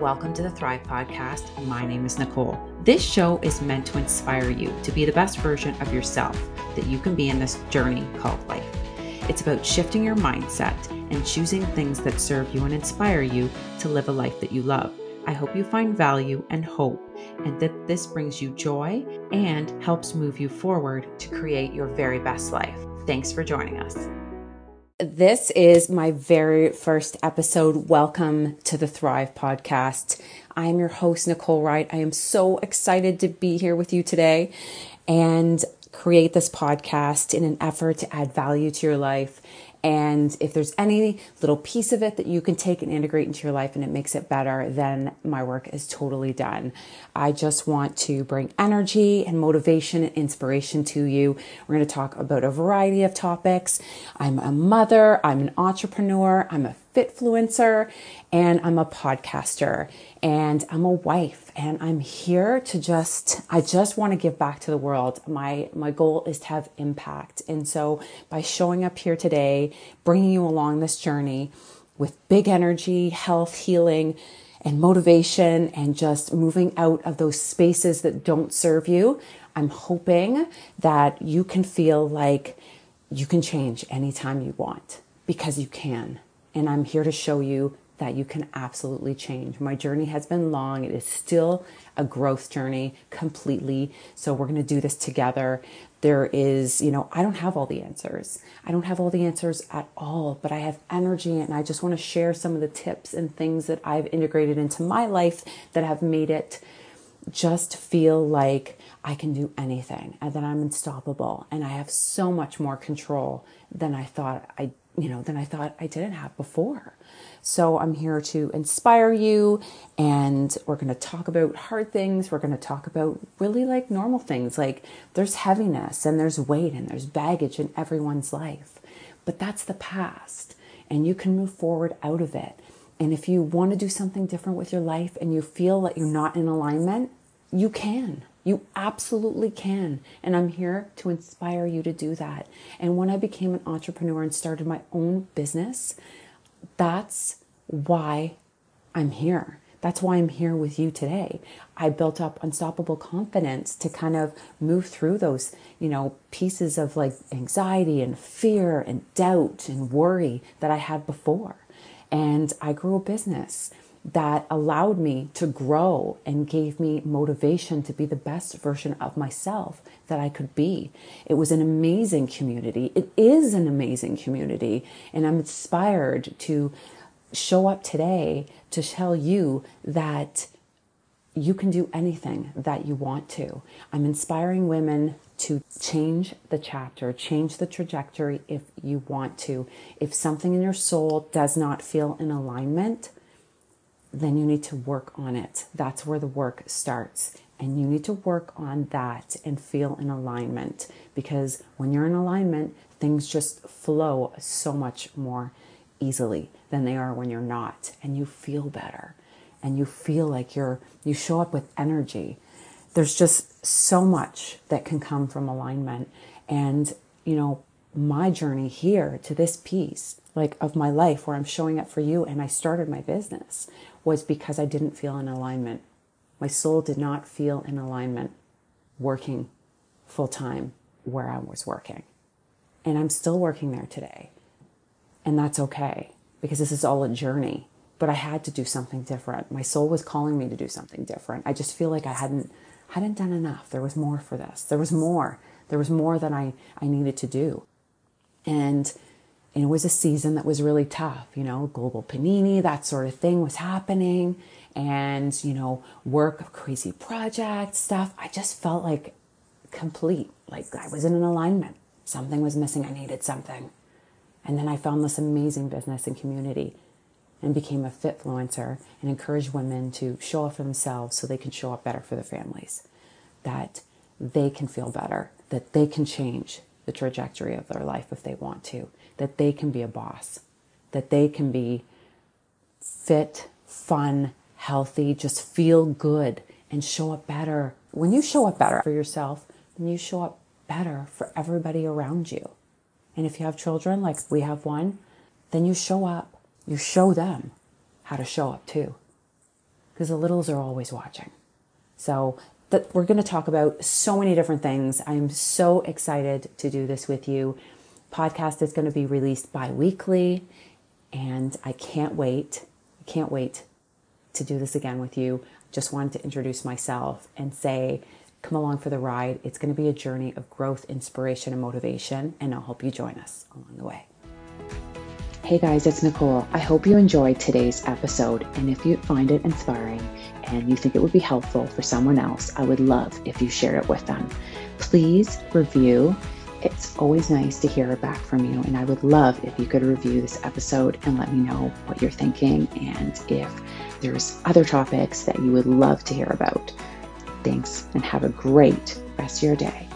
welcome to the Thrive Podcast. My name is Nicole. This show is meant to inspire you to be the best version of yourself that you can be in this journey called life. It's about shifting your mindset and choosing things that serve you and inspire you to live a life that you love. I hope you find value and hope, and that this brings you joy and helps move you forward to create your very best life. Thanks for joining us. This is my very first episode. Welcome to the Thrive Podcast. I'm your host, Nicole Wright. I am so excited to be here with you today and create this podcast in an effort to add value to your life and if there's any little piece of it that you can take and integrate into your life and it makes it better, then my work is totally done. I just want to bring energy and motivation and inspiration to you. We're going to talk about a variety of topics. I'm a mother, I'm an entrepreneur, I'm a fitfluencer, and I'm a podcaster and I'm a wife and I'm here to just I just want to give back to the world. My my goal is to have impact. And so by showing up here today, bringing you along this journey with big energy, health, healing, and motivation and just moving out of those spaces that don't serve you, I'm hoping that you can feel like you can change anytime you want because you can. And I'm here to show you that you can absolutely change. My journey has been long. It is still a growth journey completely. So we're going to do this together. There is, you know, I don't have all the answers. I don't have all the answers at all, but I have energy and I just want to share some of the tips and things that I've integrated into my life that have made it just feel like I can do anything and that I'm unstoppable and I have so much more control than I thought I, you know, than I thought I didn't have before. So I'm here to inspire you and we're going to talk about hard things. We're going to talk about really like normal things. Like there's heaviness and there's weight and there's baggage in everyone's life. But that's the past and you can move forward out of it. And if you want to do something different with your life and you feel that you're not in alignment, you can. You absolutely can. And I'm here to inspire you to do that. And when I became an entrepreneur and started my own business, that's why I'm here. That's why I'm here with you today. I built up unstoppable confidence to kind of move through those, you know, pieces of like anxiety and fear and doubt and worry that I had before. And I grew a business that allowed me to grow and gave me motivation to be the best version of myself that I could be. It was an amazing community. It is an amazing community. And I'm inspired to show up today to tell you that you can do anything that you want to. I'm inspiring women to change the chapter, change the trajectory if you want to. If something in your soul does not feel in alignment, then you need to work on it. That's where the work starts. And you need to work on that and feel in alignment because when you're in alignment, things just flow so much more easily than they are when you're not. And you feel better and you feel like you're, you show up with energy. There's just so much that can come from alignment. And, you know, my journey here to this piece, like of my life where I'm showing up for you and I started my business was because I didn't feel in alignment. My soul did not feel in alignment working full time where I was working. And I'm still working there today. And that's okay because this is all a journey. But I had to do something different. My soul was calling me to do something different. I just feel like I hadn't hadn't done enough. There was more for this. There was more. There was more that I, I needed to do. And and it was a season that was really tough, you know, global panini, that sort of thing was happening. And, you know, work, crazy project stuff. I just felt like complete, like I was in an alignment. Something was missing. I needed something. And then I found this amazing business and community and became a fitfluencer and encouraged women to show up for themselves so they can show up better for their families, that they can feel better, that they can change the trajectory of their life if they want to, that they can be a boss, that they can be fit, fun, healthy, just feel good and show up better. When you show up better for yourself, then you show up better for everybody around you. And if you have children, like we have one, then you show up, you show them how to show up too. because the littles are always watching. So that we're going to talk about so many different things. I am so excited to do this with you. Podcast is going to be released bi-weekly and I can't wait. I can't wait to do this again with you. Just wanted to introduce myself and say come along for the ride. It's going to be a journey of growth, inspiration, and motivation, and I'll hope you join us along the way. Hey guys, it's Nicole. I hope you enjoyed today's episode, and if you find it inspiring and you think it would be helpful for someone else, I would love if you share it with them. Please review. It's always nice to hear back from you, and I would love if you could review this episode and let me know what you're thinking and if there's other topics that you would love to hear about. Thanks and have a great rest of your day.